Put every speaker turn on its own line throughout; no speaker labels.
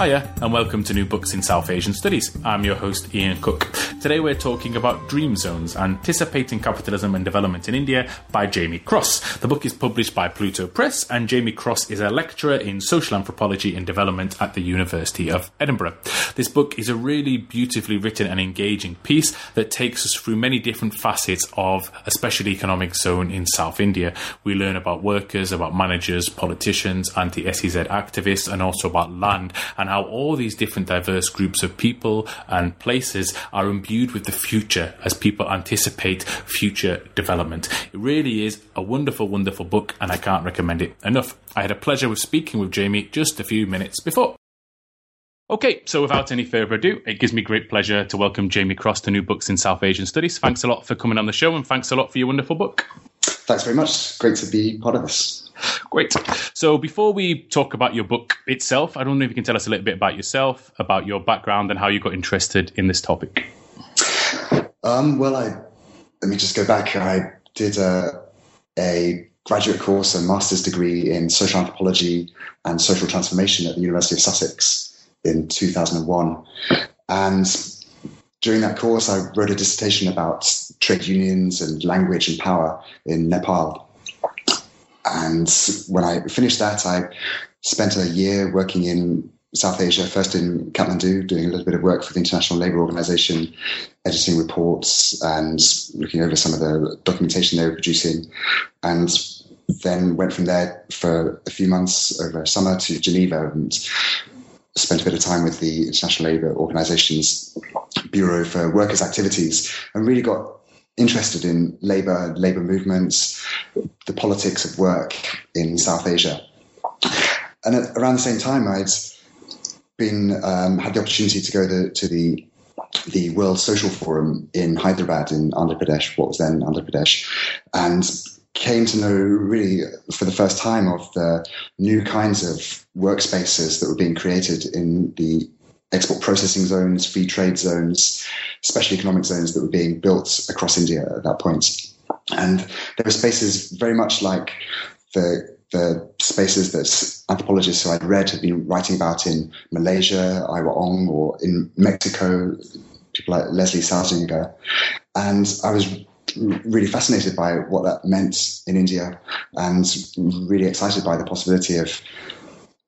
Hiya, and welcome to New Books in South Asian Studies. I'm your host, Ian Cook. Today we're talking about Dream Zones Anticipating Capitalism and Development in India by Jamie Cross. The book is published by Pluto Press, and Jamie Cross is a lecturer in social anthropology and development at the University of Edinburgh. This book is a really beautifully written and engaging piece that takes us through many different facets of a special economic zone in South India. We learn about workers, about managers, politicians, anti SEZ activists, and also about land and how all these different diverse groups of people and places are imbued with the future as people anticipate future development. It really is a wonderful, wonderful book, and I can't recommend it enough. I had a pleasure with speaking with Jamie just a few minutes before. Okay, so without any further ado, it gives me great pleasure to welcome Jamie Cross to New Books in South Asian Studies. Thanks a lot for coming on the show, and thanks a lot for your wonderful book.
Thanks very much. Great to be part of this.
Great. So before we talk about your book itself, I don't know if you can tell us a little bit about yourself, about your background, and how you got interested in this topic.
Um, well, I let me just go back. I did a, a graduate course, a master's degree in social anthropology and social transformation at the University of Sussex in 2001, and during that course, I wrote a dissertation about trade unions and language and power in Nepal. And when I finished that, I spent a year working in South Asia, first in Kathmandu, doing a little bit of work for the International Labour Organization, editing reports and looking over some of the documentation they were producing. And then went from there for a few months over summer to Geneva and spent a bit of time with the International Labour Organization's Bureau for Workers' Activities and really got interested in labor, labor movements, the politics of work in South Asia. And at, around the same time, I'd been um, had the opportunity to go to, to the the World Social Forum in Hyderabad in Andhra Pradesh, what was then Andhra Pradesh, and came to know really for the first time of the new kinds of workspaces that were being created in the export processing zones, free trade zones, special economic zones that were being built across India at that point. And there were spaces very much like the the spaces that anthropologists who I'd read had been writing about in Malaysia, Aihwa Ong, or in Mexico, people like Leslie Salzinger. And I was really fascinated by what that meant in India and really excited by the possibility of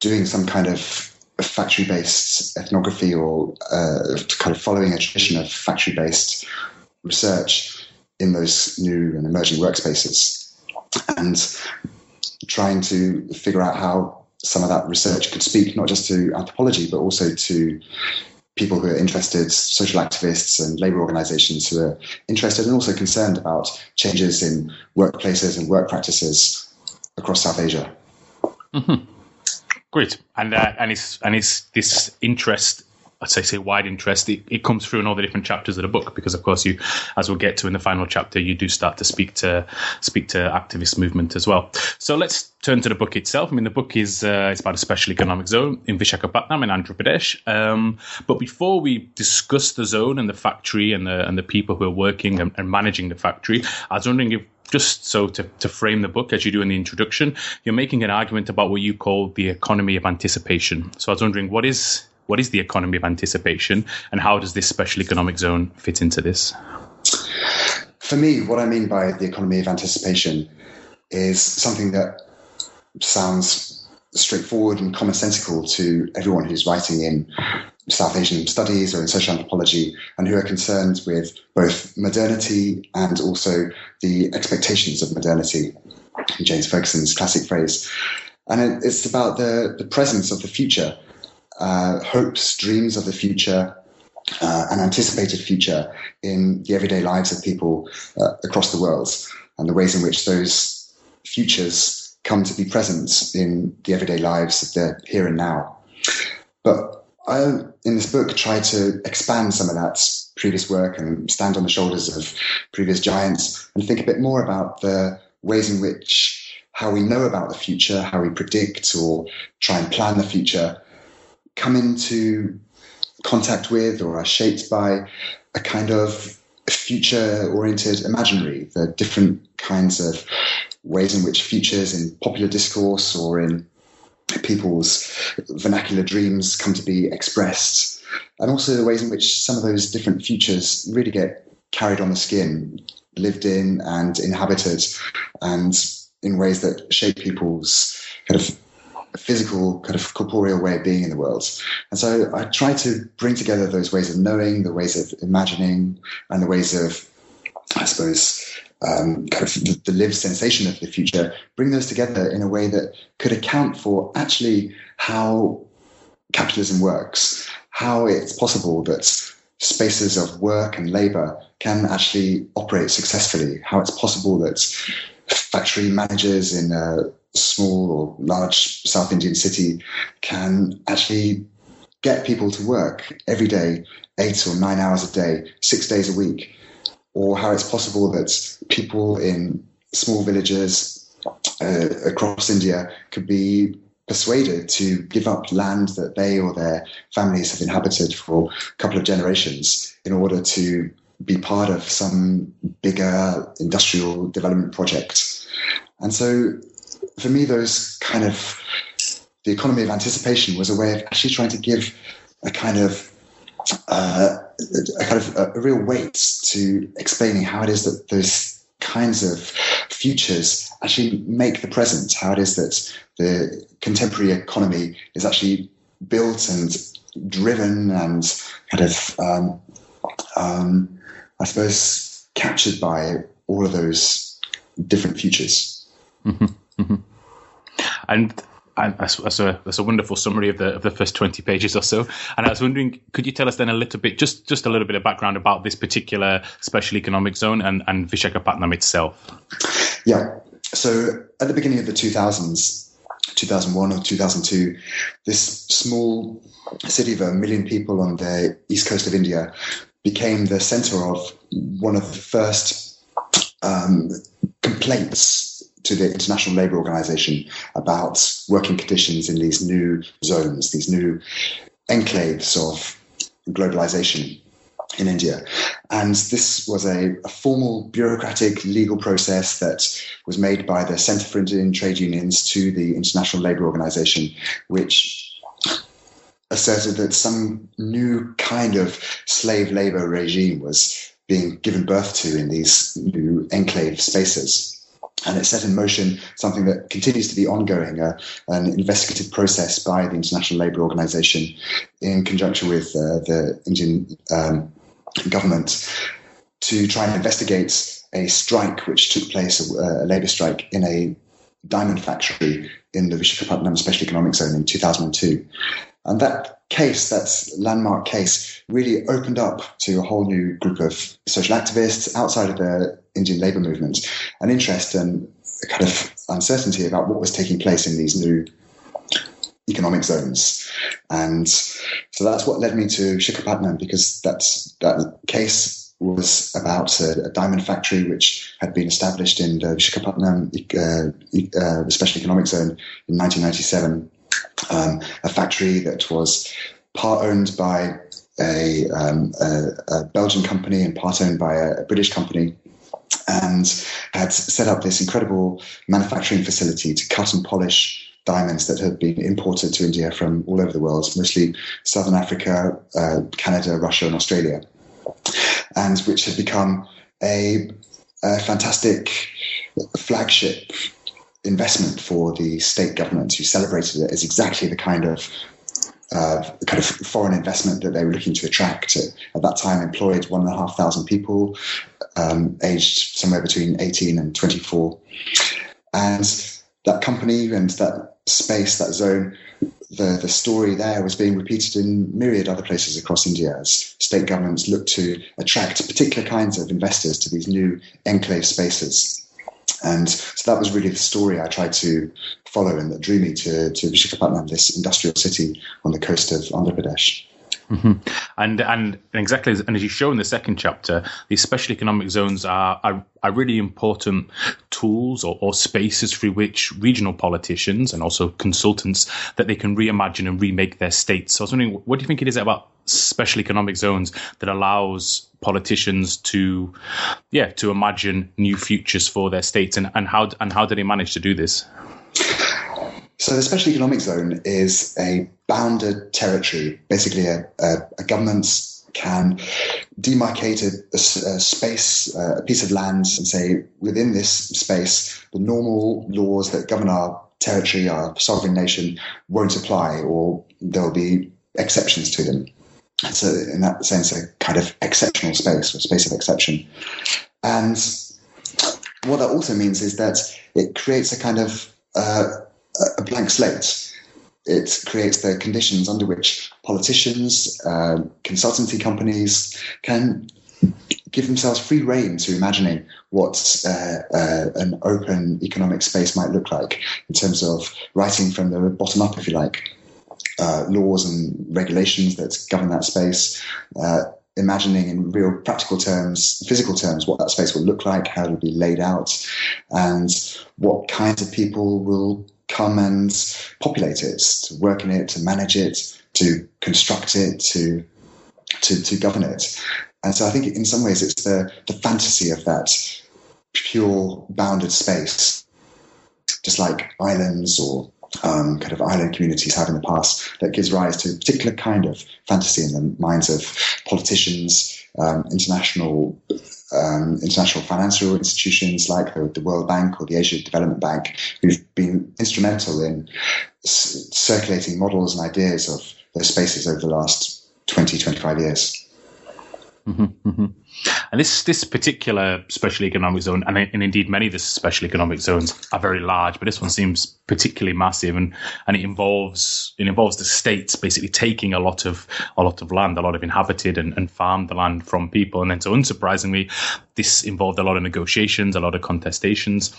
doing some kind of factory based ethnography or uh, kind of following a tradition of factory based research in those new and emerging workspaces and trying to figure out how some of that research could speak not just to anthropology but also to people who are interested, social activists and labor organizations who are interested and also concerned about changes in workplaces and work practices across South Asia.
Mm-hmm. Great, and uh, and it's and it's this interest. I'd say, say wide interest. It, it, comes through in all the different chapters of the book because, of course, you, as we'll get to in the final chapter, you do start to speak to speak to activist movement as well. So let's turn to the book itself. I mean, the book is uh, it's about a special economic zone in Vishakhapatnam in Andhra Pradesh. Um, but before we discuss the zone and the factory and the and the people who are working and, and managing the factory, I was wondering if just so to, to frame the book as you do in the introduction, you're making an argument about what you call the economy of anticipation. So I was wondering what is what is the economy of anticipation and how does this special economic zone fit into this?
For me, what I mean by the economy of anticipation is something that sounds straightforward and commonsensical to everyone who's writing in South Asian studies or in social anthropology and who are concerned with both modernity and also the expectations of modernity, James Ferguson's classic phrase. And it's about the, the presence of the future, uh, hopes, dreams of the future, uh, an anticipated future in the everyday lives of people uh, across the world, and the ways in which those futures come to be present in the everyday lives of the here and now. But I, in this book, try to expand some of that previous work and stand on the shoulders of previous giants and think a bit more about the ways in which how we know about the future, how we predict or try and plan the future, come into contact with or are shaped by a kind of future oriented imaginary, the different kinds of ways in which futures in popular discourse or in people's vernacular dreams come to be expressed, and also the ways in which some of those different futures really get carried on the skin, lived in and inhabited, and in ways that shape people's kind of physical, kind of corporeal way of being in the world. And so I try to bring together those ways of knowing, the ways of imagining, and the ways of, I suppose, um, kind of the, the lived sensation of the future, bring those together in a way that could account for actually how capitalism works, how it's possible that spaces of work and labor can actually operate successfully, how it's possible that factory managers in a small or large South Indian city can actually get people to work every day, eight or nine hours a day, six days a week, or how it's possible that people in small villages uh, across India could be persuaded to give up land that they or their families have inhabited for a couple of generations in order to be part of some bigger industrial development project. And so for me, those kind of the economy of anticipation was a way of actually trying to give a kind of uh, a kind of a, real weight to explaining how it is that those kinds of futures actually make the present, how it is that the contemporary economy is actually built and driven and kind of, um, um, I suppose, captured by all of those different futures.
Mm-hmm. Mm-hmm. And and that's, a that's a wonderful summary of the of the first twenty pages or so. And I was wondering, could you tell us then a little bit, just just a little bit of background about this particular special economic zone and and Vishakhapatnam itself?
Yeah. So at the beginning of the two thousands, 2001 or 2002, this small city of a million people on the east coast of India became the center of one of the first um, complaints to the International Labour Organization about working conditions in these new zones, these new enclaves of globalization in India. And this was a, a, formal bureaucratic legal process that was made by the Center for Indian Trade Unions to the International Labour Organization, which asserted that some new kind of slave labor regime was being given birth to in these new enclave spaces and it set in motion something that continues to be ongoing, uh, an investigative process by the International Labour Organization in conjunction with uh, the Indian um, government to try and investigate a strike which took place, a, a labour strike in a diamond factory in the Vishakhapatnam Special Economic Zone in 2002. And that case, that landmark case, really opened up to a whole new group of social activists outside of the Indian labour movement an interest and a kind of uncertainty about what was taking place in these new economic zones. And so that's what led me to Vishakhapatnam because that's, that case was about a, a, diamond factory which had been established in the Vishakhapatnam uh, uh, Special Economic Zone in 1997 um, a factory that was part owned by a, um, a, a, Belgian company and part owned by a British company and had set up this incredible manufacturing facility to cut and polish diamonds that had been imported to India from all over the world, mostly Southern Africa, uh, Canada, Russia, and Australia, and which had become a, a fantastic flagship investment for the state government who celebrated it as exactly the kind of uh, kind of foreign investment that they were looking to attract. At that time, employed one and a half thousand people, um, aged somewhere between 18 and 24. And that company and that space, that zone, the, the story there was being repeated in myriad other places across India as state governments looked to attract particular kinds of investors to these new enclave spaces. And so that was really the story I tried to follow and that drew me to, to Vishakhapatnam, this industrial city on the coast of Andhra Pradesh.
Mm-hmm. And and exactly, as, and as you show in the second chapter, these special economic zones are are, are really important tools or, or, spaces through which regional politicians and also consultants that they can reimagine and remake their states. So I was wondering, what do you think it is about special economic zones that allows politicians to, yeah, to imagine new futures for their states, and, and how and how do they manage to do this?
So the special economic zone is a bounded territory. Basically, a, a, a government can demarcate a, a, space, uh, a piece of land, and say within this space, the normal laws that govern our territory, our sovereign nation, won't apply, or there will be exceptions to them. So, in that sense, a kind of exceptional space, a space of exception. And what that also means is that it creates a kind of uh, a blank slate. It creates the conditions under which politicians, uh, consultancy companies can give themselves free rein to imagining what uh, uh, an open economic space might look like in terms of writing from the bottom up, if you like, uh, laws and regulations that govern that space, uh, imagining in real practical terms, physical terms, what that space will look like, how it will be laid out, and what kinds of people will come and populate it, to work in it, to manage it, to construct it, to to, to govern it. And so I think in some ways it's the, the fantasy of that pure bounded space, just like islands or um, kind of island communities have in the past, that gives rise to a particular kind of fantasy in the minds of politicians, um, international um, international financial institutions like the, the, World Bank or the Asia Development Bank, who've been instrumental in circulating models and ideas of those spaces over the last 20, 25 years.
Mm-hmm, mm-hmm. And this this particular special economic zone, and, and, indeed many of the special economic zones are very large, but this one seems particularly massive, and, and it involves it involves the states basically taking a lot of a lot of land, a lot of inhabited and, and farmed land from people, and then so unsurprisingly, this involved a lot of negotiations, a lot of contestations.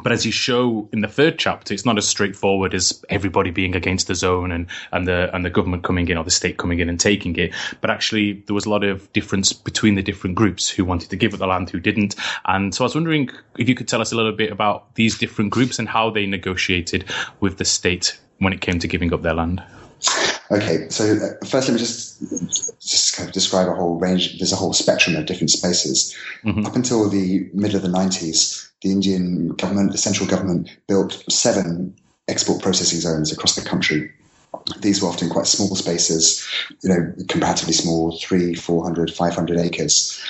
But as you show in the third chapter, it's not as straightforward as everybody being against the zone and, and the and the government coming in or the state coming in and taking it. But actually, there was a lot of difference between the different groups who wanted to give up the land, who didn't. And so I was wondering if you could tell us a little bit about these different groups and how they negotiated with the state when it came to giving up their land.
Okay, so uh, first let me just just kind of describe a whole range. There's a whole spectrum of different spaces. Mm-hmm. Up until the middle of the 90s, the Indian government, the central government, built seven export processing zones across the country. These were often quite small spaces, you know, comparatively small, three, 400, 500 acres.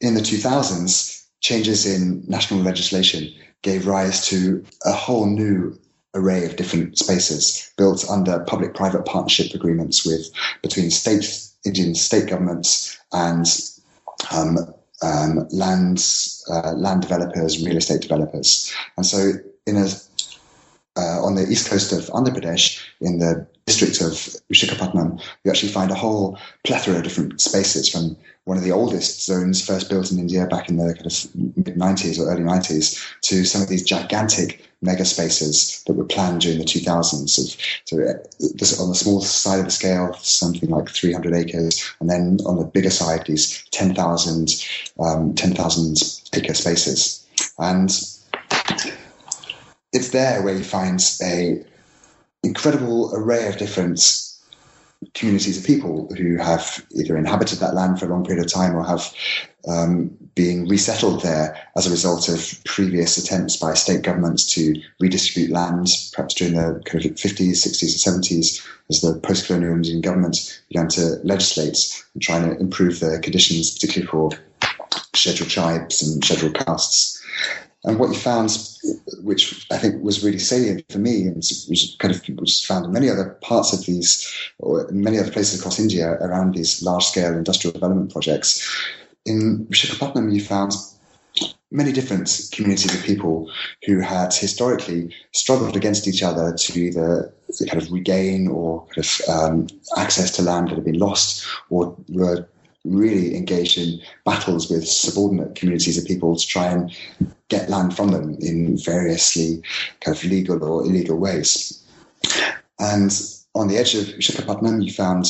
In the 2000s, changes in national legislation gave rise to a whole new array of different spaces built under public-private partnership agreements with between state Indian state governments and um, um, land uh, land developers, real estate developers, and so in a uh, on the east coast of Andhra Pradesh, in the district of Vishakhapatnam, you actually find a whole plethora of different spaces from one of the oldest zones first built in India back in the kind of mid 90s or early 90s to some of these gigantic mega spaces that were planned during the 2000s. Of, so uh, this, on the small side of the scale, something like 300 acres, and then on the bigger side, these 10,000 um, 10, acre spaces. And it's there where you find a incredible array of different communities of people who have either inhabited that land for a long period of time or have um, been resettled there as a result of previous attempts by state governments to redistribute land, perhaps during the kind of 50s, 60s, or 70s, as the post-colonial Indian government began to legislate and try to improve the conditions, particularly for scheduled tribes and scheduled castes. And what you found, which I think was really salient for me, and which kind of was found in many other parts of these, or many other places across India around these large-scale industrial development projects, in Vishakhapatnam you found many different communities of people who had historically struggled against each other to either kind of regain or kind of um, access to land that had been lost, or were really engaged in battles with subordinate communities of people to try and get land from them in variously kind of legal or illegal ways. And on the edge of Visakhapatnam, you found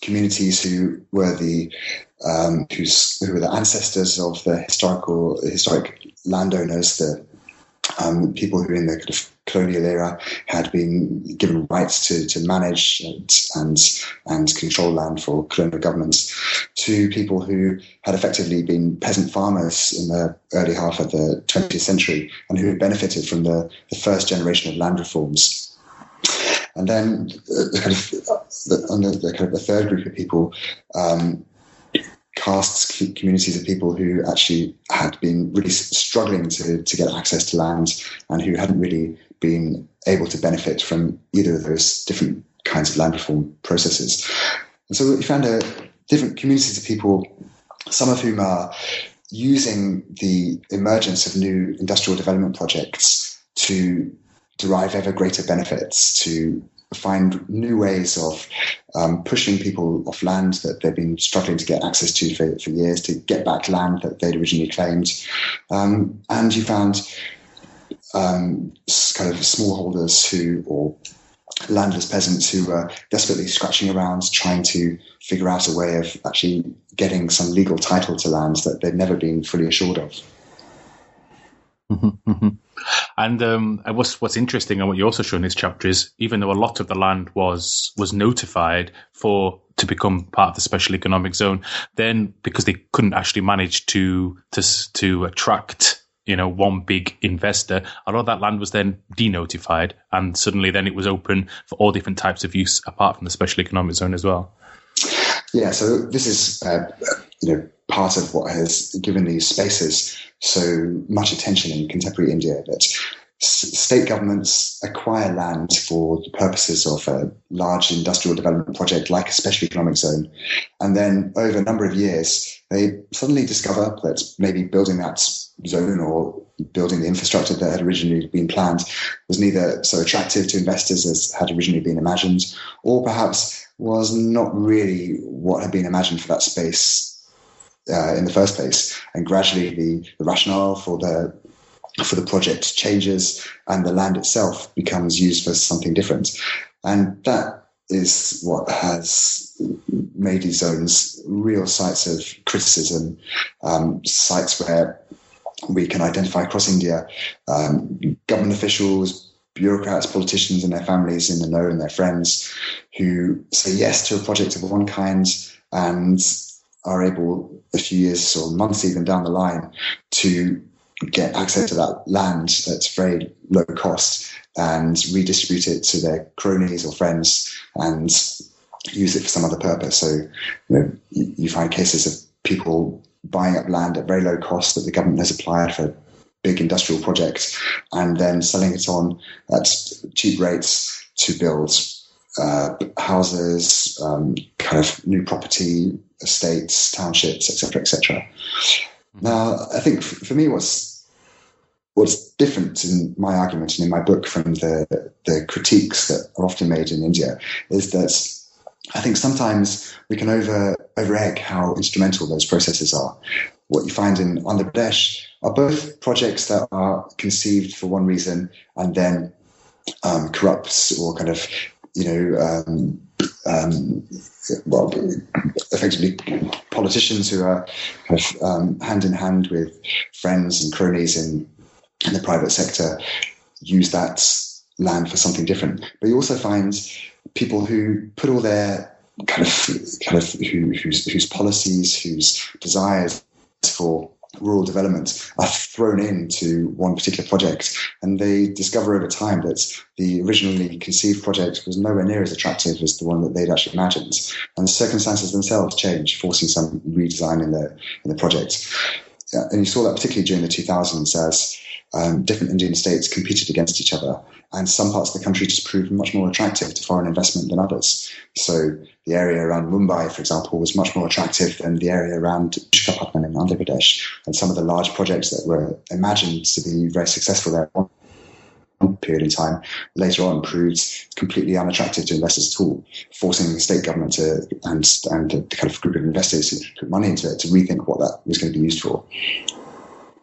communities who were the um, who were the ancestors of the historical historic landowners, the um, people who in the kind of colonial era had been given rights to, to manage and, and, and control land for colonial governments, to people who had effectively been peasant farmers in the early half of the 20th century and who had benefited from the, the first generation of land reforms. And then the kind of the, the, kind of the third group of people um, castes communities of people who actually had been really struggling to, to get access to land and who hadn't really been able to benefit from either of those different kinds of land reform processes. And so we found a different communities of people, some of whom are using the emergence of new industrial development projects to derive ever greater benefits, to find new ways of um, pushing people off land that they've been struggling to get access to for, for years, to get back land that they'd originally claimed. Um, and you found um, kind of smallholders who, or landless peasants who were desperately scratching around trying to figure out a way of actually getting some legal title to lands that they'd never been fully assured of.
And um, what's what's interesting and what you also show in this chapter is even though a lot of the land was was notified for to become part of the special economic zone, then because they couldn't actually manage to to to attract you know one big investor, a lot of that land was then denotified, and suddenly then it was open for all different types of use apart from the special economic zone as well.
Yeah, so this is uh, you know part of what has given these spaces so much attention in contemporary India that state governments acquire land for the purposes of a large industrial development project like a special economic zone. And then over a number of years, they suddenly discover that maybe building that zone or building the infrastructure that had originally been planned was neither so attractive to investors as had originally been imagined, or perhaps was not really what had been imagined for that space uh, in the first place. And gradually, the, the rationale for the for the project changes, and the land itself becomes used for something different. And that is what has made these zones real sites of criticism, um, sites where we can identify across India um, government officials, bureaucrats, politicians, and their families in the know and their friends who say yes to a project of one kind and are able a few years or months even down the line to get access to that land that's very low cost and redistribute it to their cronies or friends and use it for some other purpose. So you, know, you find cases of people buying up land at very low cost that the government has applied for big industrial projects and then selling it on at cheap rates to build uh, houses, um, kind of new property, estates, townships, etc., etc. Mm-hmm. Now, I think for me, what's what's different in my argument and in my book from the the critiques that are often made in India is that I think sometimes we can over over egg how instrumental those processes are. What you find in Andhra Pradesh are both projects that are conceived for one reason and then um, corrupts or kind of you know, um, um, well, effectively politicians who are kind of um, hand in hand with friends and cronies in, in the private sector use that land for something different. But you also find people who put all their kind of kind of who, whose whose policies, whose desires for rural development are thrown into one particular project. And they discover over time that the originally conceived project was nowhere near as attractive as the one that they'd actually imagined. And the circumstances themselves change forcing some redesign in the in the project. Uh, and you saw that particularly during the 2000s as um, different Indian states competed against each other, and some parts of the country just proved much more attractive to foreign investment than others. So the area around Mumbai, for example, was much more attractive than the area around Visakhapatnam in Andhra Pradesh, and some of the large projects that were imagined to be very successful there period in time later on proved completely unattractive to investors at all, forcing the state government to and and the kind of group of investors who put money into it to rethink what that was going to be used for.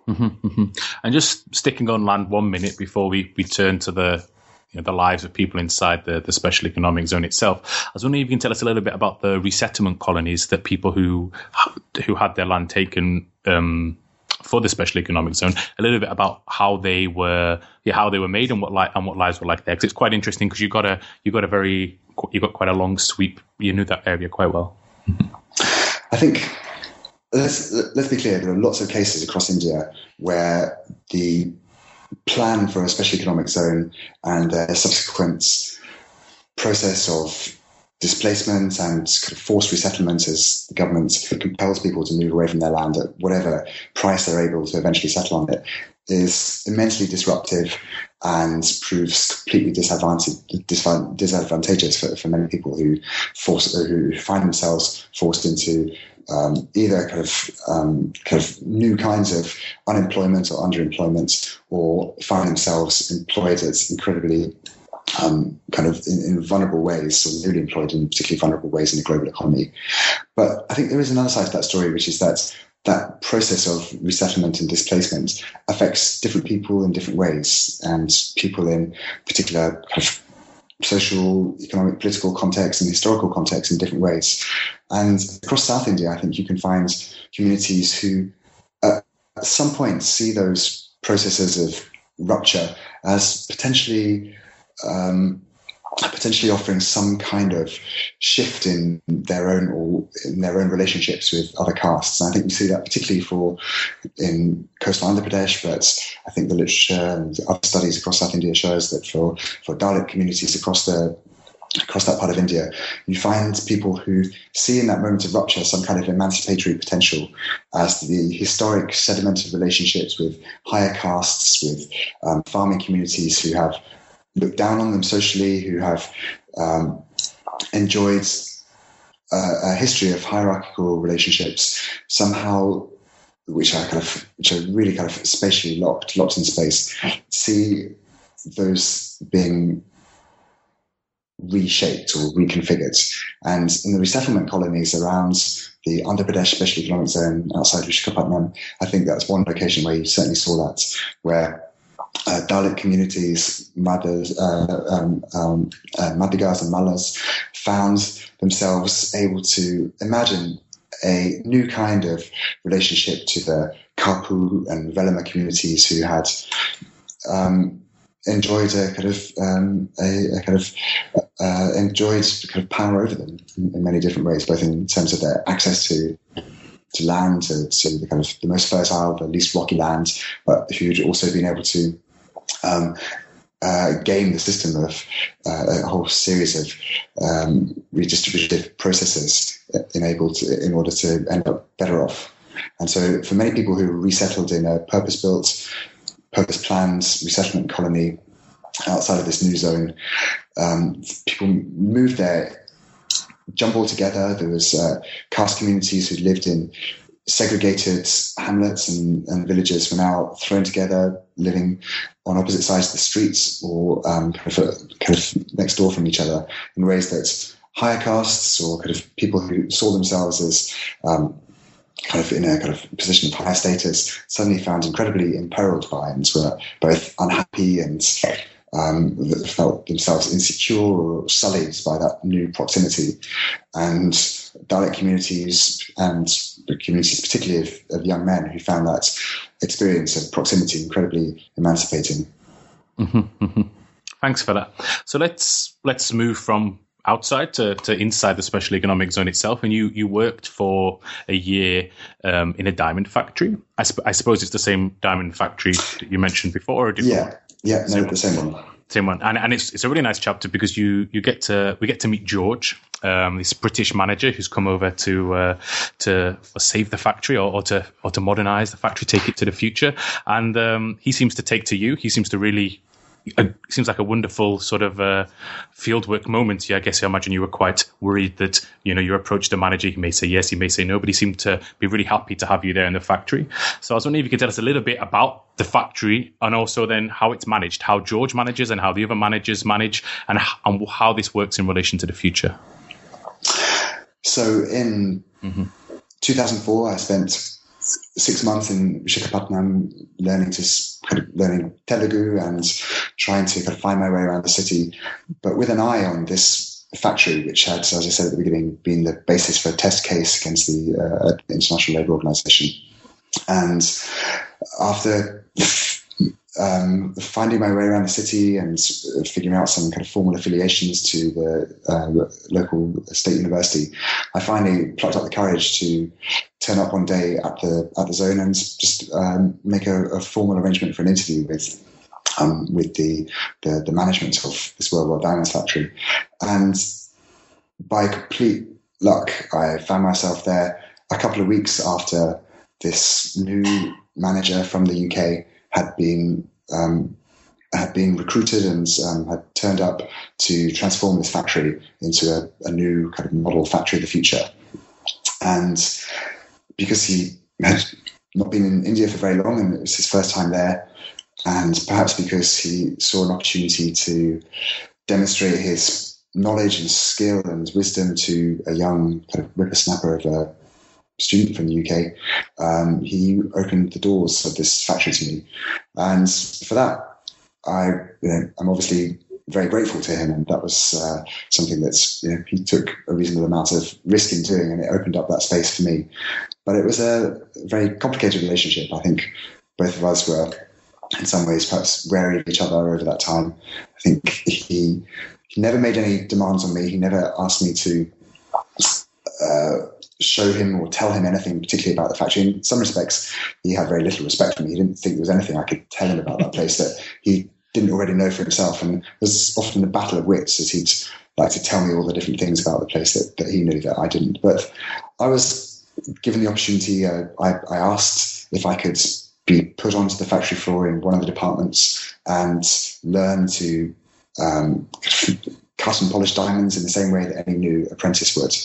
Mm-hmm, mm-hmm. And just sticking on land one minute before we, we turn to the you know, the lives of people inside the, the special economic zone itself. I was wondering if you can tell us a little bit about the resettlement colonies that people who who had their land taken um, for the special economic zone, a little bit about how they were, yeah, how they were made and what li- and what lives were like there. Because it's quite interesting because you got a you got a very you got quite a long sweep. You knew that area quite well.
I think let's let's be clear. There are lots of cases across India where the plan for a special economic zone and a subsequent process of displacement and kind of forced resettlement as the government compels people to move away from their land at whatever price they're able to eventually settle on it is immensely disruptive and proves completely disadvantageous for, for many people who force who find themselves forced into um, either kind of um, kind of new kinds of unemployment or underemployment, or find themselves employed at incredibly um, kind of in, in, vulnerable ways, or newly employed in particularly vulnerable ways in the global economy. But I think there is another side to that story, which is that that process of resettlement and displacement affects different people in different ways, and people in particular kind of social, economic, political context and historical context in different ways. And across South India, I think you can find communities who at some point see those processes of rupture as potentially um, potentially offering some kind of shift in their own or in their own relationships with other castes. And I think we see that particularly for in coastal Andhra Pradesh, but I think the literature and other studies across South India shows that for, for Dalit communities across the across that part of India, you find people who see in that moment of rupture some kind of emancipatory potential as the historic sedimented relationships with higher castes, with um, farming communities who have looked down on them socially, who have um, enjoyed uh, a history of hierarchical relationships, somehow which are kind of which are really kind of spatially locked, locked in space, see those being reshaped or reconfigured. And in the resettlement colonies around the Andhra Pradesh Special Economic Zone outside Vishakhapatnam, I think that's one location where you certainly saw that, where uh, Dalit communities, Madhas, uh, um, um, uh, Madigas and Malas, found themselves able to imagine a new kind of relationship to the Kapu and Velama communities who had um, enjoyed a kind of um, a, a, kind of uh, enjoyed kind of power over them in, in, many different ways, both in terms of their access to to land, to, the kind of the most fertile, the least rocky land, but who'd also been able to um, uh, game the system of uh, a whole series of um, redistributive processes enabled to, in order to end up better off. And so, for many people who resettled in a purpose-built, purpose-planned resettlement colony outside of this new zone, um, people moved there, jump all together. There was uh, caste communities who lived in segregated hamlets and, and, villages were now thrown together, living on opposite sides of the streets or um, kind, of, kind of next door from each other in ways that higher castes or kind of people who saw themselves as um, kind of in a kind of position of higher status suddenly found incredibly imperiled by and were both unhappy and um, felt themselves insecure or sullied by that new proximity. And Dalit communities and the communities, particularly of, of, young men, who found that experience of proximity incredibly emancipating.
Mm-hmm, mm-hmm. Thanks for that. So let's let's move from outside to, to inside the special economic zone itself. And you, you worked for a year um, in a diamond factory. I, sp- I, suppose it's the same diamond factory that you mentioned before.
yeah, yeah, no, the same one.
Same one, and and it's it's a really nice chapter because you you get to we get to meet George, um, this British manager who's come over to uh, to save the factory or, or, to or to modernize the factory, take it to the future, and um, he seems to take to you. He seems to really it seems like a wonderful sort of uh, fieldwork moment. Yeah, I guess I imagine you were quite worried that you know you approached the manager. He may say yes, he may say no, but he seemed to be really happy to have you there in the factory. So I was wondering if you could tell us a little bit about the factory and also then how it's managed, how George manages and how the other managers manage, and, and how this works in relation to the future.
So in mm-hmm. 2004, I spent six months in Visakhapatnam, learning to kind of learning Telugu and trying to kind of find my way around the city, but with an eye on this factory, which had, as I said at the beginning, been the basis for a test case against the uh, International Labour Organization. And after um, finding my way around the city and figuring out some kind of formal affiliations to the uh, local state university, I finally plucked up the courage to turn up one day at the at the zone and just um, make a, a, formal arrangement for an interview with. Um, with the, the, the management of this Worldwide Diamonds factory, and by complete luck, I found myself there a couple of weeks after this new manager from the UK had been um, had been recruited and um, had turned up to transform this factory into a, a, new kind of model factory of the future. And because he had not been in India for very long and it was his first time there, and perhaps because he saw an opportunity to demonstrate his knowledge and skill and wisdom to a young kind of whippersnapper of a student from the UK, um, he opened the doors of this factory to me. And for that, I, you know, I'm obviously very grateful to him. And that was uh, something that you know, he took a reasonable amount of risk in doing and it opened up that space for me. But it was a very complicated relationship. I think both of us were in some ways perhaps wary of each other over that time. I think he, he never made any demands on me. He never asked me to uh, show him or tell him anything particularly about the factory. In some respects, he had very little respect for me. He didn't think there was anything I could tell him about that place that he didn't already know for himself. And was often a battle of wits as he'd like to tell me all the different things about the place that, that he knew that I didn't. But I was given the opportunity, uh, I, I asked if I could be put onto the factory floor in one of the departments and learn to um, cut and polish diamonds in the same way that any new apprentice would.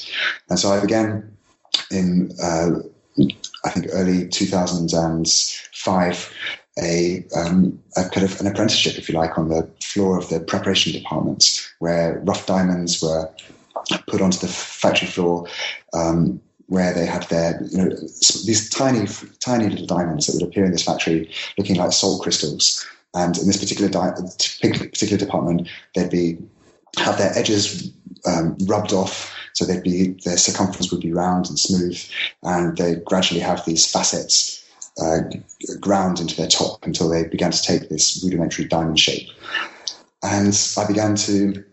And so I began in uh, I think early 2005 a, um, a, kind of an apprenticeship, if you like, on the floor of the preparation department, where rough diamonds were put onto the factory floor, um, where they had their you know these tiny tiny little diamonds that would appear in this factory, looking like salt crystals. And in this particular di- particular department, they'd be have their edges um, rubbed off so they'd be their circumference would be round and smooth, and they gradually have these facets uh, ground into their top until they began to take this rudimentary diamond shape. And I began to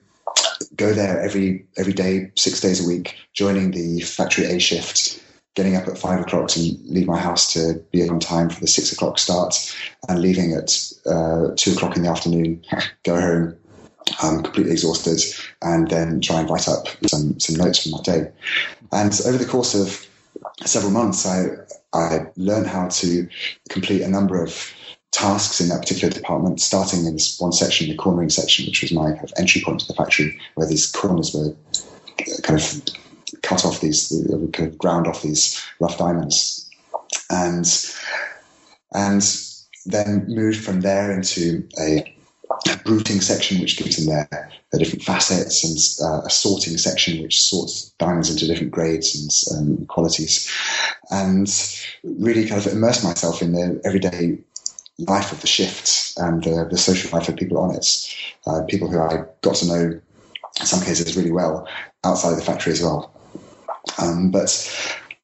go there every every day, six days a week, joining the factory A shift, getting up at five o'clock to leave my house to be on time for the six o'clock start, and leaving at uh, two o'clock in the afternoon, go home, um, completely exhausted, and then try and write up some, some notes from that day. And over the course of several months, I, I learned how to complete a number of tasks in that particular department, starting in this one section, the cornering section, which was my kind of entry point to the factory, where these corners were kind of cut off these, kind of ground off these rough diamonds. And, and then moved from there into a a bruting section which gives them their, their different facets and uh, a sorting section which sorts diamonds into different grades and um, qualities. And really kind of immerse myself in the everyday life of the shift and the, the social life of people on it. Uh, people who I got to know in some cases really well outside of the factory as well. Um, but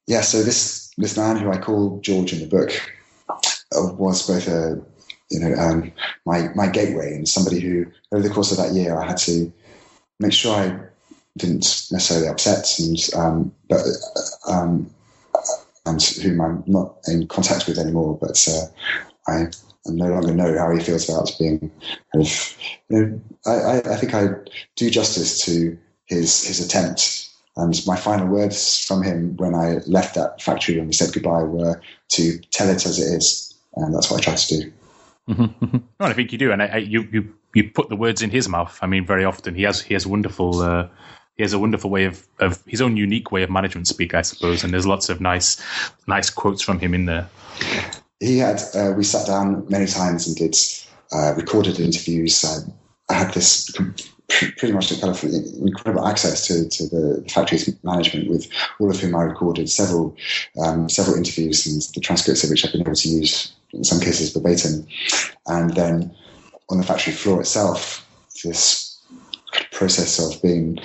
yeah so this this man who I call George in the book uh, was both a you know, um, my my gateway. And somebody who over the course of that year I had to make sure I didn't necessarily upset and um, but um, and whom I'm not in contact with anymore, but uh, I no longer know how he feels about being kind of you know I, I think I do justice to his his attempt. And my final words from him when I left that factory when we said goodbye were to tell it as it is, and that's what I try to do.
Mm-hmm. Well, I think you do, and I, I, you you you put the words in his mouth. I mean, very often he has he has wonderful uh, he has a wonderful way of, of his own unique way of management speak, I suppose. And there's lots of nice nice quotes from him in there.
He had uh, we sat down many times and did uh, recorded interviews. I had this pretty much kind of incredible access to, to the factory's management, with all of whom I recorded several um, several interviews and the transcripts of which I've been able to use in some cases verbatim. And then on the factory floor itself, this process of being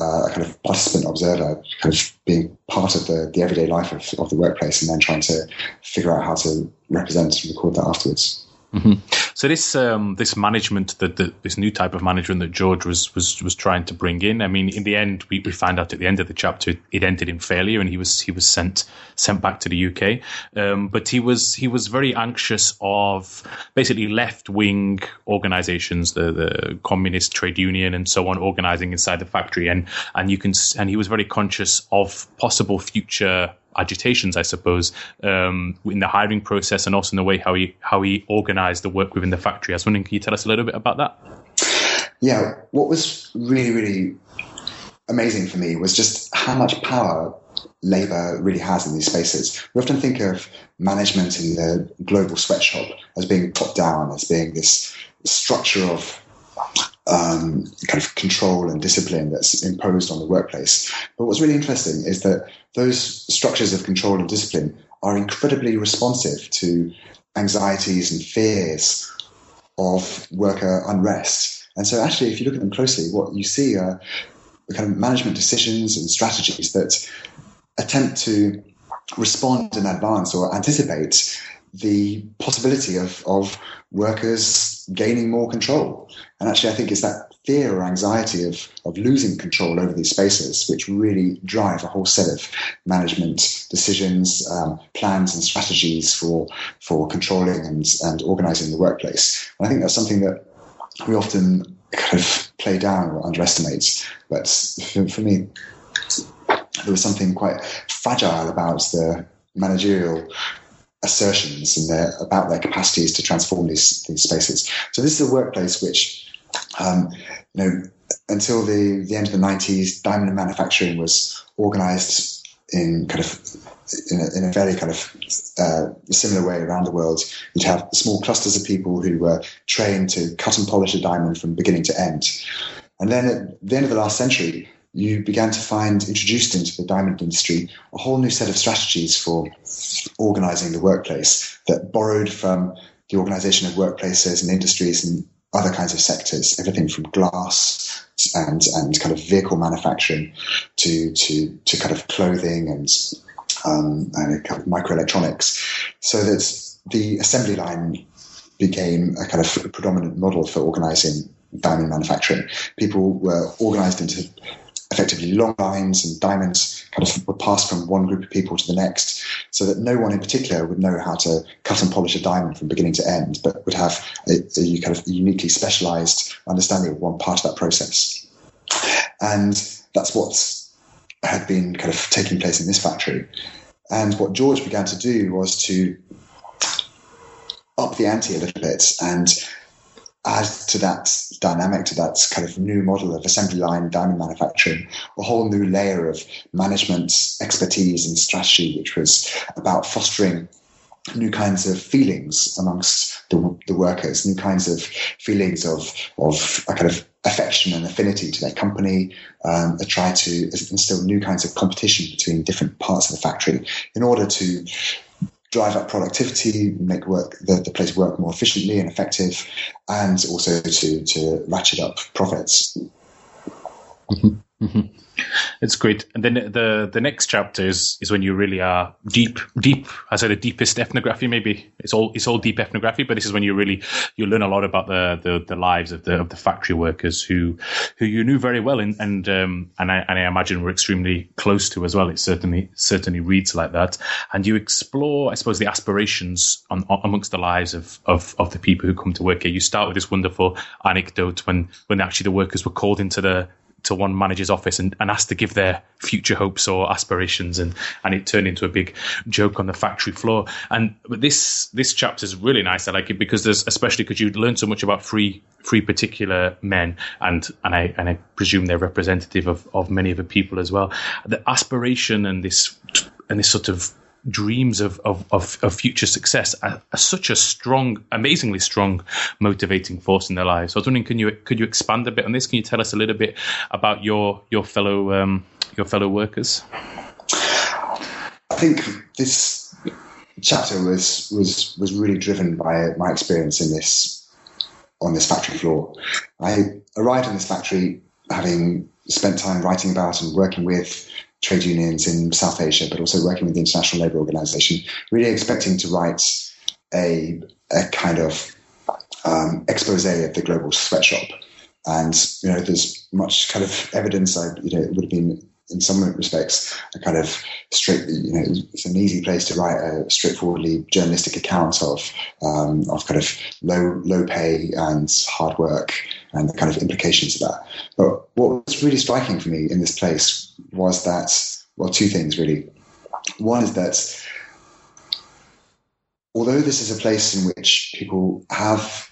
uh, a kind of participant observer, kind of being part of the, the everyday life of, of the workplace, and then trying to figure out how to represent and record that afterwards.
Mm-hmm. So this um, this management that, this new type of management that George was was was trying to bring in. I mean, in the end, we, we find out at the end of the chapter it ended in failure, and he was he was sent sent back to the UK. Um, but he was he was very anxious of basically left wing organisations, the the communist trade union and so on, organising inside the factory, and and you can and he was very conscious of possible future agitations, I suppose, um, in the hiring process and also in the way how he how he organised the work within the factory. I was wondering, can you tell us a little bit about that?
Yeah, what was really really amazing for me was just how much power labor really has in these spaces. We often think of management in the global sweatshop as being top down, as being this structure of um, kind of control and discipline that's imposed on the workplace. But what's really interesting is that those structures of control and discipline are incredibly responsive to anxieties and fears of worker unrest. And so, actually, if you look at them closely, what you see are the kind of management decisions and strategies that attempt to respond in advance or anticipate the possibility of, of workers gaining more control. And actually, I think it's that fear or anxiety of, of losing control over these spaces which really drive a whole set of management decisions, um, plans, and strategies for, for controlling and, and organizing the workplace. And I think that's something that we often kind of play down or underestimate. But for, for me, there was something quite fragile about the managerial assertions and their, about their capacities to transform these, these spaces. So this is a workplace which, um, you know, until the, the end of the 90s, diamond manufacturing was organized in kind of in a, in a very kind of uh, similar way around the world. You'd have small clusters of people who were trained to cut and polish a diamond from beginning to end. And then at the end of the last century, you began to find introduced into the diamond industry a whole new set of strategies for organizing the workplace that borrowed from the organization of workplaces and industries and other kinds of sectors, everything from glass and and kind of vehicle manufacturing to to to kind of clothing and um, and kind of microelectronics, so that the assembly line became a kind of predominant model for organizing diamond manufacturing. People were organized into effectively long lines and diamonds kind of were passed from one group of people to the next, so that no one in particular would know how to cut and polish a diamond from beginning to end, but would have a, a kind of uniquely specialized understanding of one part of that process. And that's what had been kind of taking place in this factory. And what George began to do was to up the ante a little bit and add to that dynamic, to that kind of new model of assembly line diamond manufacturing, a whole new layer of management expertise and strategy, which was about fostering new kinds of feelings amongst the, the workers, new kinds of feelings of, of a kind of affection and affinity to their company, um, try to instill new kinds of competition between different parts of the factory in order to drive up productivity, make work the, the place work more efficiently and effective, and also to to ratchet up profits.
Mm-hmm. Mm-hmm. It's great. And then the the next chapter is, is when you really are deep, deep. I say the deepest ethnography. Maybe it's all it's all deep ethnography, but this is when you really you learn a lot about the the, the lives of the of the factory workers who who you knew very well and and um, and I and I imagine were extremely close to as well. It certainly certainly reads like that, and you explore, I suppose, the aspirations on, on, amongst the lives of, of of the people who come to work here. You start with this wonderful anecdote when when actually the workers were called into the to one manager's office and, and asked to give their future hopes or aspirations and and it turned into a big joke on the factory floor. And but this this chapter is really nice. I like it because there's especially because you learn so much about three three particular men and and i and i presume they're representative of of many of the people as well. The aspiration and this and this sort of dreams of, of, of, of future success are, are, such a strong, amazingly strong motivating force in their lives. So I was wondering, can you could you expand a bit on this? Can you tell us a little bit about your your fellow um, your fellow workers?
I think this chapter was was was really driven by my experience in this on this factory floor. I arrived in this factory having spent time writing about and working with trade unions in South Asia, but also working with the International Labour Organization, really expecting to write a, a kind of um, expose of the global sweatshop. And, you know, there's much kind of evidence, I, you know, it would have been in some respects a kind of straight, you know, it's an easy place to write a straightforwardly journalistic account of um, of kind of low low pay and hard work and the kind of implications of that. But what was really striking for me in this place was that, well, two things really. One is that although this is a place in which people have,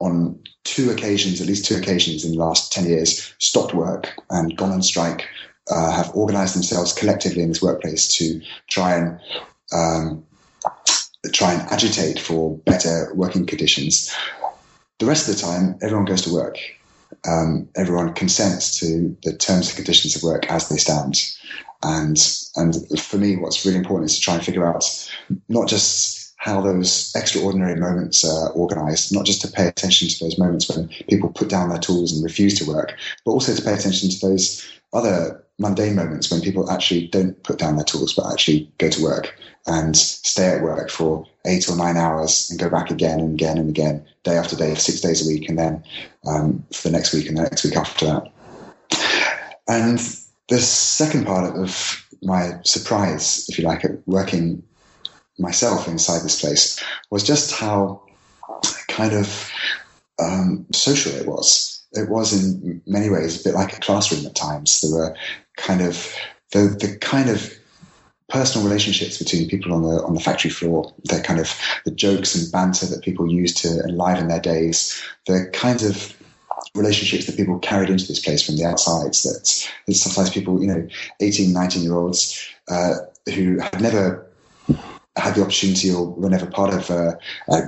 on two occasions, at least two occasions in the last 10 years, stopped work and gone on strike, uh, have organized themselves collectively in this workplace to try and um, try and agitate for better working conditions. The rest of the time, everyone goes to work. Um, everyone consents to the terms and conditions of work as they stand. And and for me, what's really important is to try and figure out not just how those extraordinary moments are organized, not just to pay attention to those moments when people put down their tools and refuse to work, but also to pay attention to those other mundane moments when people actually don't put down their tools but actually go to work and stay at work for eight or nine hours and go back again and again and again, day after day, six days a week, and then um, for the next week and the next week after that. And the second part of my surprise, if you like, at working myself inside this place was just how kind of um, social it was. It was in many ways a bit like a classroom at times. There were kind of the the kind of personal relationships between people on the on the factory floor, the kind of the jokes and banter that people use to enliven their days, the kinds of relationships that people carried into this place from the outsides that, that sometimes people, you know, 18, 19 year olds uh, who had never had the opportunity or were never part of a, a,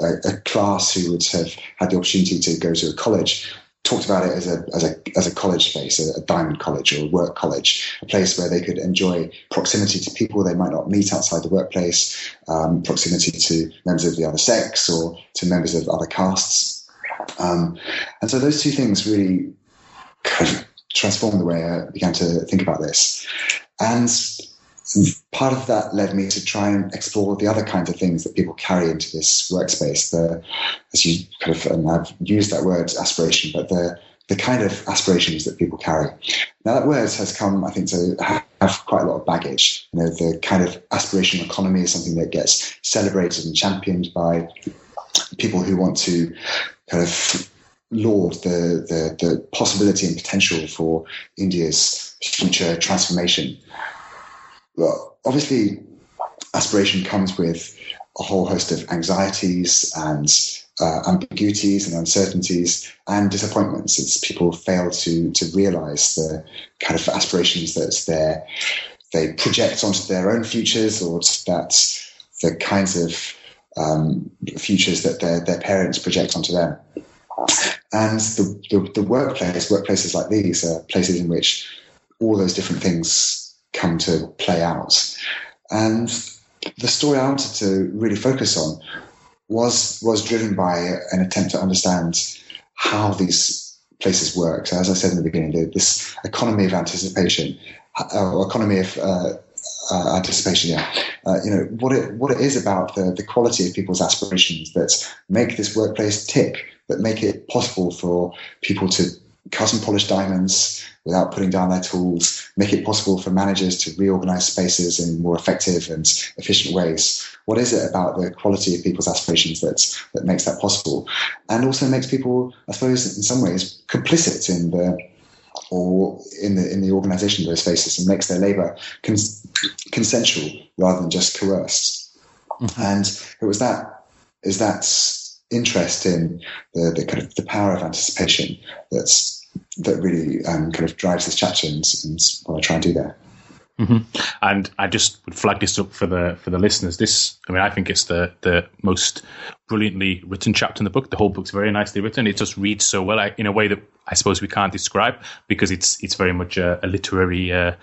a, a, class who would have had the opportunity to go to a college talked about it as a as a as a college space, a, a, diamond college or a work college, a place where they could enjoy proximity to people they might not meet outside the workplace, um, proximity to members of the other sex or to members of other castes, um, and so those two things really kind of transformed the way I began to think about this, and part of that led me to try and explore the other kinds of things that people carry into this workspace. The, as you kind of, and I've used that word aspiration, but the the kind of aspirations that people carry. Now that word has come, I think, to have quite a lot of baggage. You know, the kind of aspirational economy is something that gets celebrated and championed by people who want to kind of laud the, the, the possibility and potential for India's future transformation obviously, aspiration comes with a whole host of anxieties and uh, ambiguities and uncertainties and disappointments as people fail to to realize the kind of aspirations that they they project onto their own futures or that the kinds of um, futures that their, their parents project onto them. And the, the, the workplace, workplaces like these are places in which all those different things come to play out. And the story I wanted to really focus on was was driven by an attempt to understand how these places work. So, as I said in the beginning, this economy of anticipation, uh, economy of uh, uh, anticipation, yeah. Uh, you know what it what it is about the the quality of people's aspirations that make this workplace tick, that make it possible for people to cut and polish diamonds without putting down their tools, make it possible for managers to reorganize spaces in more effective and efficient ways. What is it about the quality of people's aspirations that that makes that possible, and also makes people, I suppose, in some ways, complicit in the or in the in the organisation of those spaces, and makes their labour cons- consensual rather than just coerced. Mm-hmm. And it was that is that interest in the, the kind of the power of anticipation that's that really um, kind of drives this chapter and, and what I try and do there.
Mm-hmm. And I just would flag this up for the for the listeners. This, I mean, I think it's the the most brilliantly written chapter in the book. The whole book's very nicely written. It just reads so well in a way that I suppose we can't describe because it's it's very much a, a literary, uh,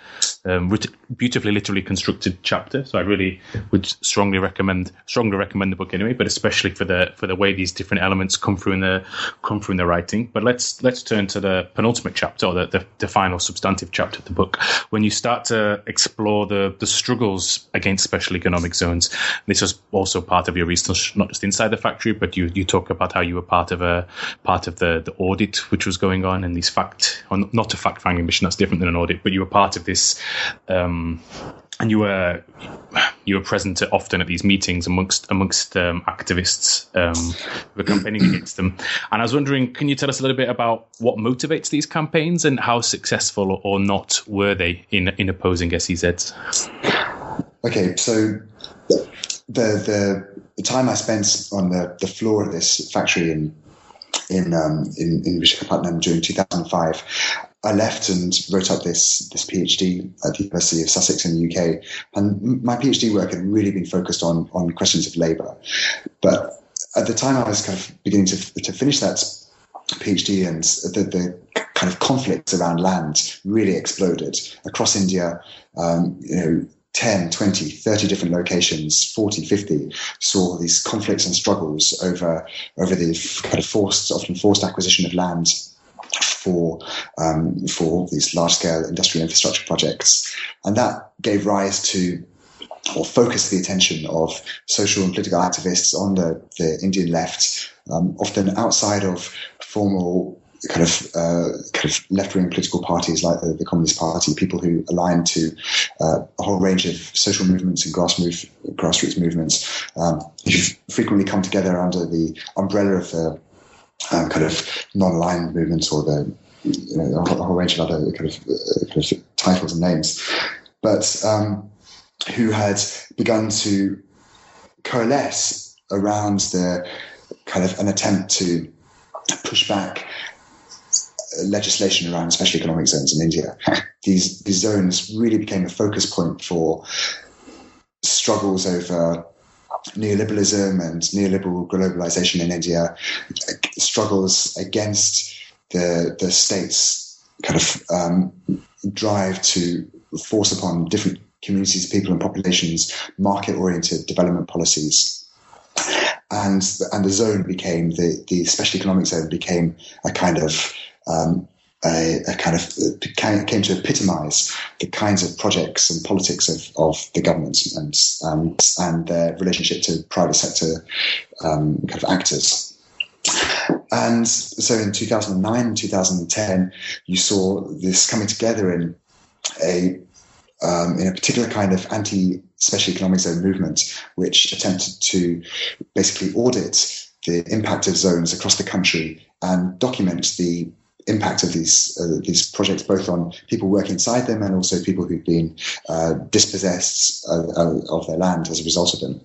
um, beautifully literally constructed chapter. So I really would strongly recommend strongly recommend the book anyway. But especially for the for the way these different elements come through in the come through in the writing. But let's let's turn to the penultimate chapter or the, the, the final substantive chapter of the book when you start to explore the the struggles against special economic zones. This was also part of your research, not just inside the factory, but you you talk about how you were part of a part of the the audit which was going on and these fact or not a fact finding mission that's different than an audit, but you were part of this. Um, and you were you were present often at these meetings amongst amongst um, activists um, who were campaigning against them. And I was wondering, can you tell us a little bit about what motivates these campaigns and how successful or not were they in in opposing SEZs?
Okay, so the the the time I spent on the, the floor of this factory in in um, in, in during 2005, I left and wrote up this this PhD at the University of Sussex in the UK, and my PhD work had really been focused on on questions of labour. But at the time, I was kind of beginning to to finish that PhD, and the, the kind of conflicts around land really exploded across India. Um, you know, 10, 20, 30 different locations, 40, 50, saw these conflicts and struggles over, over the kind of forced, often forced acquisition of land for, um, for these large scale industrial infrastructure projects. And that gave rise to or focused the attention of social and political activists on the, the Indian left, um, often outside of formal kind of uh, kind of left wing political parties like the, the, Communist Party, people who align to uh, a whole range of social movements and grass move, grassroots movements, um, who frequently come together under the umbrella of the um, kind of non-aligned movements or the you know, a whole range of other kind of, uh, kind of titles and names, but um, who had begun to coalesce around the kind of an attempt to push back legislation around special economic zones in India. these these zones really became a focus point for struggles over neoliberalism and neoliberal globalization in India, struggles against the the state's kind of um, drive to force upon different communities, people, and populations market-oriented development policies. And and the zone became the the special economic zone became a kind of um, a, a, kind of came to epitomize the kinds of projects and politics of, of the government and and and their relationship to private sector um, kind of actors. And so in 2009 and 2010, you saw this coming together in a um, in a particular kind of anti-special economic zone movement, which attempted to basically audit the impact of zones across the country and document the impact of these uh, these projects, both on people working inside them and also people who've been uh, dispossessed uh, uh, of their land as a result of them.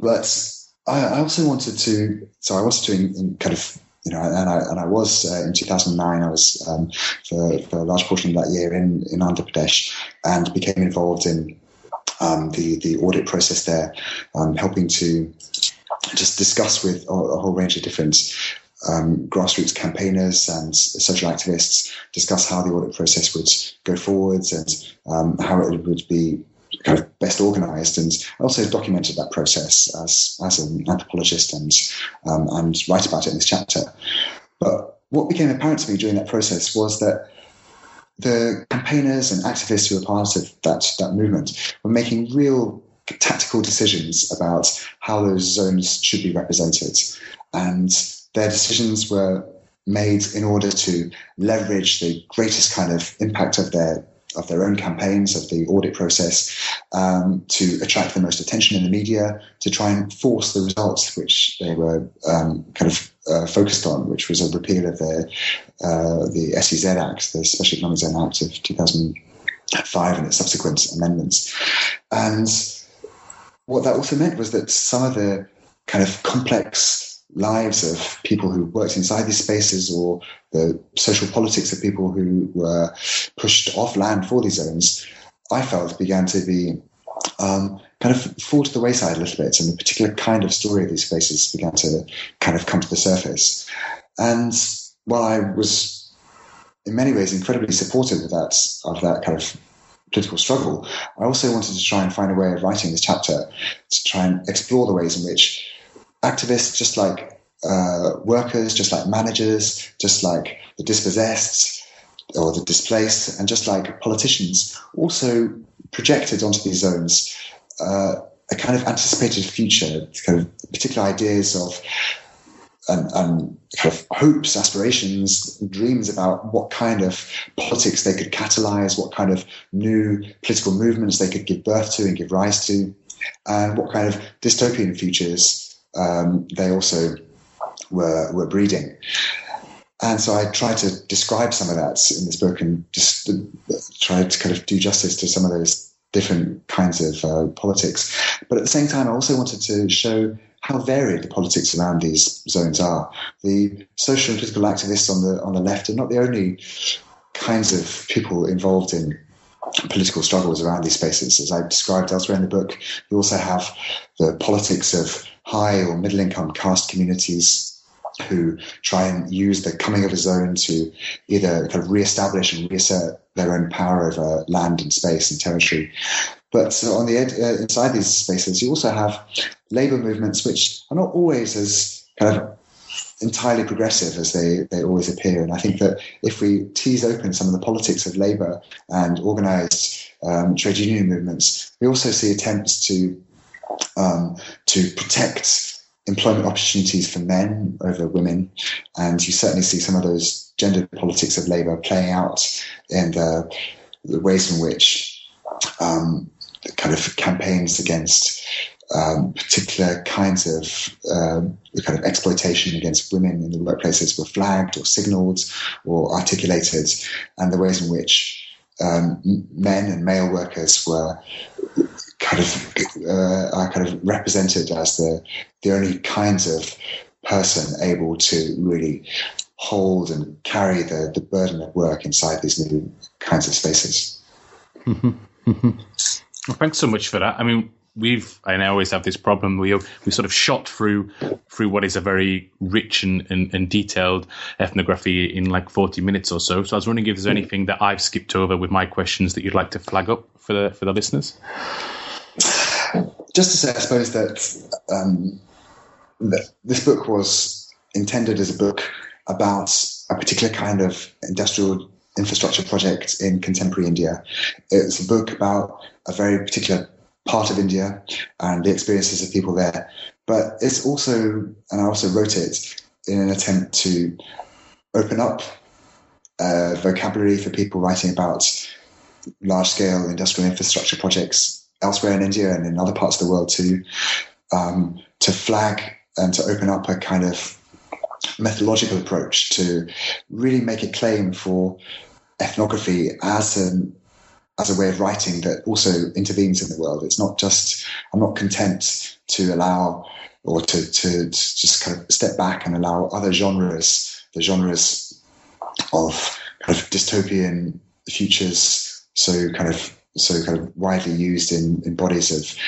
But I, also wanted to, so I wanted to in, in kind of you know, and I and I was uh, in 2009. I was um, for, for a large portion of that year in in Andhra Pradesh, and became involved in um, the the audit process there, um, helping to just discuss with a, a, whole range of different um, grassroots campaigners and social activists discuss how the audit process would go forwards and um, how it would be kind of best organized and also documented that process as, as an anthropologist and, um, and write about it in this chapter. But what became apparent to me during that process was that the campaigners and activists who were part of that, that movement were making real tactical decisions about how those zones should be represented. And their decisions were made in order to leverage the greatest kind of impact of their of their own campaigns, of the audit process, um, to attract the most attention in the media, to try and force the results which they were um, kind of uh, focused on, which was a repeal of the uh, the SEZ Act, the Special Economic Zone Act of 2005, and its subsequent amendments. And what that also meant was that some of the kind of complex lives of people who worked inside these spaces or the social politics of people who were pushed off land for these zones, I felt began to be um, kind of fall to the wayside a little bit, and the particular kind of story of these spaces began to kind of come to the surface. And while I was in many ways incredibly supportive of that of that kind of political struggle, I also wanted to try and find a way of writing this chapter to try and explore the ways in which activists, just like uh, workers, just like managers, just like the dispossessed or the displaced, and just like politicians, also projected onto these zones uh, a kind of anticipated future, kind of particular ideas of and, and, kind of hopes, aspirations, dreams about what kind of politics they could catalyze, what kind of new political movements they could give birth to and give rise to, and what kind of dystopian futures um, they also were, were breeding. And so I tried to describe some of that in this book and just try to kind of do justice to some of those different kinds of uh, politics. But at the same time, I also wanted to show how varied the politics around these zones are. The social and political activists on the on the left are not the only kinds of people involved in political struggles around these spaces. As I described elsewhere in the book, you also have the politics of high or middle income caste communities who try and use the coming of a zone to either kind of re-establish and reassert their own power over land and space and territory. But on the ed- uh, inside these spaces, you also have labour movements which are not always as kind of entirely progressive as they, they always appear. And I think that if we tease open some of the politics of labour and organised um, trade union movements, we also see attempts to um, to protect employment opportunities for men over women, and you certainly see some of those gender politics of labour playing out in the, the ways in which um, kind of campaigns against um, particular kinds of um, kind of exploitation against women in the workplaces were flagged or signalled or articulated, and the ways in which um, men and male workers were kind of uh, are kind of represented as the the only kinds of person able to really hold and carry the, the burden of work inside these new kinds of spaces.
Mm-hmm. Mm-hmm. Well, thanks so much for that. I mean, we've and I always have this problem. We we sort of shot through through what is a very rich and, and, and, detailed ethnography in like forty minutes or so. So I was wondering if there's anything that I've skipped over with my questions that you'd like to flag up for the for the listeners.
Just to say, I suppose that, um, that this book was intended as a book about a particular kind of industrial infrastructure project in contemporary India. It's a book about a very particular part of India and the experiences of people there. But it's also, and I also wrote it in an attempt to open up uh, vocabulary for people writing about large scale industrial infrastructure projects elsewhere in India and in other parts of the world too, um, to flag and to open up a kind of methodological approach to really make a claim for ethnography as an as a way of writing that also intervenes in the world. It's not just, I'm not content to allow or to, to, to just kind of step back and allow other genres, the genres of kind of dystopian futures, so kind of so kind of widely used in, in bodies of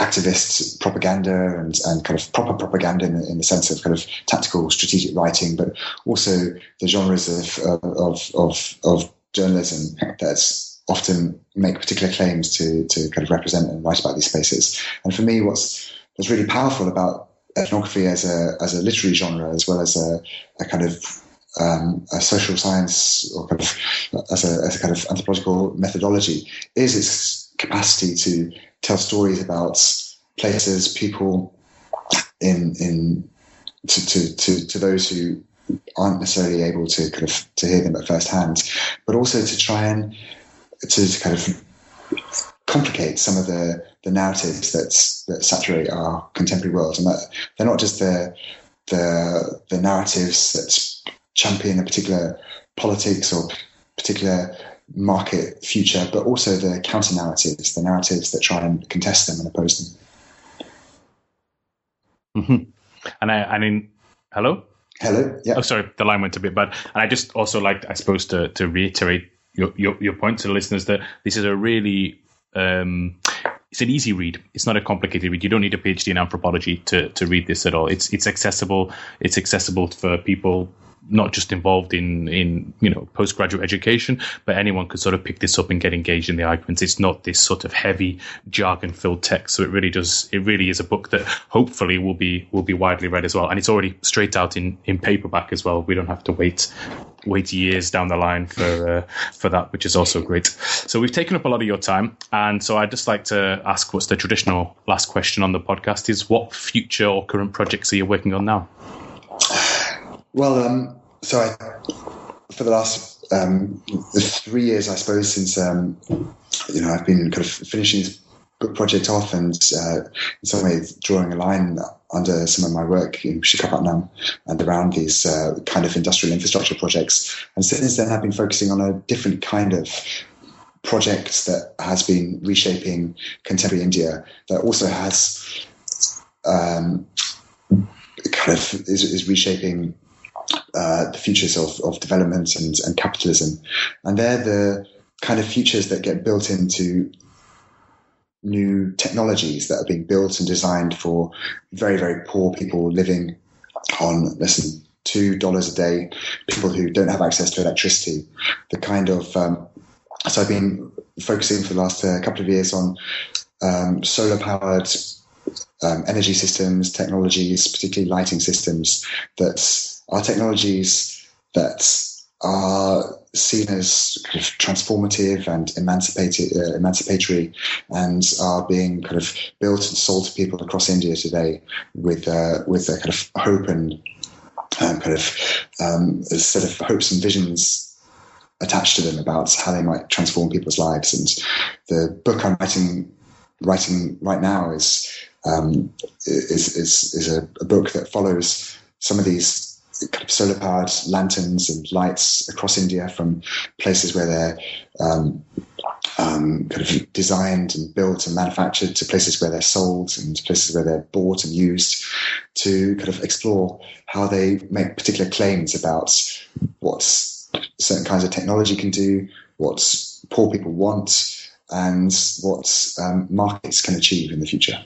activist propaganda and, and kind of proper propaganda in, in the sense of kind of tactical strategic writing, but also the genres of, of, of, of journalism that's often make particular claims to to kind of represent and write about these spaces. And for me, what's what's really powerful about ethnography as a as a literary genre, as well as a, a kind of um, a social science or kind of as a, as a kind of anthropological methodology, is its capacity to tell stories about places, people, in in to, to, to, to those who aren't necessarily able to kind of to hear them at first hand, but also to try and to kind of complicate some of the, the narratives that that saturate our contemporary world, and that they're not just the the the narratives that champion a particular politics or particular market future, but also the counter narratives, the narratives that try and contest them and oppose them.
Mm-hmm. And I, I mean, hello.
Hello. Yeah.
Oh, sorry, the line went a bit bad. And I just also like, I suppose, to to reiterate your, your, your point to the listeners that this is a really um, it's an easy read. It's not a complicated read. You don't need a PhD in anthropology to, to read this at all. It's it's accessible. It's accessible for people not just involved in in you know postgraduate education, but anyone could sort of pick this up and get engaged in the arguments. It's not this sort of heavy jargon filled text, so it really does. It really is a book that hopefully will be will be widely read as well, and it's already straight out in in paperback as well. We don't have to wait wait years down the line for uh, for that, which is also great. So we've taken up a lot of your time, and so I'd just like to ask what's the traditional last question on the podcast is what future or current projects are you working on now?
Well, um, so I, for the last um, three years, I suppose, since um, you know I've been kind of finishing this book project off and uh, in some ways drawing a line under some of my work in Visakhapatnam and around these uh, kind of industrial infrastructure projects. And since then, I've been focusing on a different kind of project that has been reshaping contemporary India that also has um, kind of is, is reshaping uh, the futures of, of development and, and capitalism. And they're the kind of futures that get built into new technologies that are being built and designed for very, very poor people living on less than two dollars a day, people who don't have access to electricity. The kind of um, so I've been focusing for the last uh, couple of years on um, solar powered um, energy systems, technologies, particularly lighting systems that are technologies that are seen as kind of transformative and uh, emancipatory and are being kind of built and sold to people across India today with uh, with a kind of hope and um, kind of um, a set of hopes and visions attached to them about how they might transform people's lives. And the book I'm writing writing right now is um, is is, is a, a book that follows some of these kind of solar powered lanterns and lights across India from places where they're um, um, kind of designed and built and manufactured to places where they're sold and places where they're bought and used to kind of explore how they make particular claims about what certain kinds of technology can do, what poor people want, and what um, markets can achieve in the future.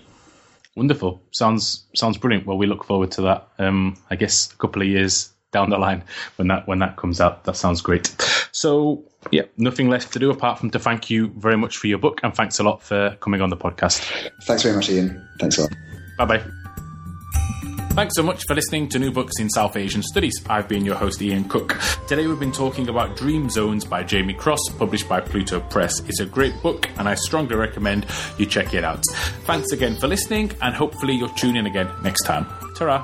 Wonderful. Sounds sounds brilliant. Well, we look forward to that. Um, I guess a couple of years down the line when that when that comes out. That sounds great. So yeah, nothing left to do apart from to thank you very much for your book and thanks a lot for coming on the podcast.
Thanks very much, Ian. Thanks a lot.
Bye bye. Thanks so much for listening to New Books in South Asian Studies. I've been your host, Ian Cook. Today we've been talking about Dream Zones by Jamie Cross, published by Pluto Press. It's a great book, and I strongly recommend you check it out. Thanks again for listening, and hopefully you'll tune in again next time. Ta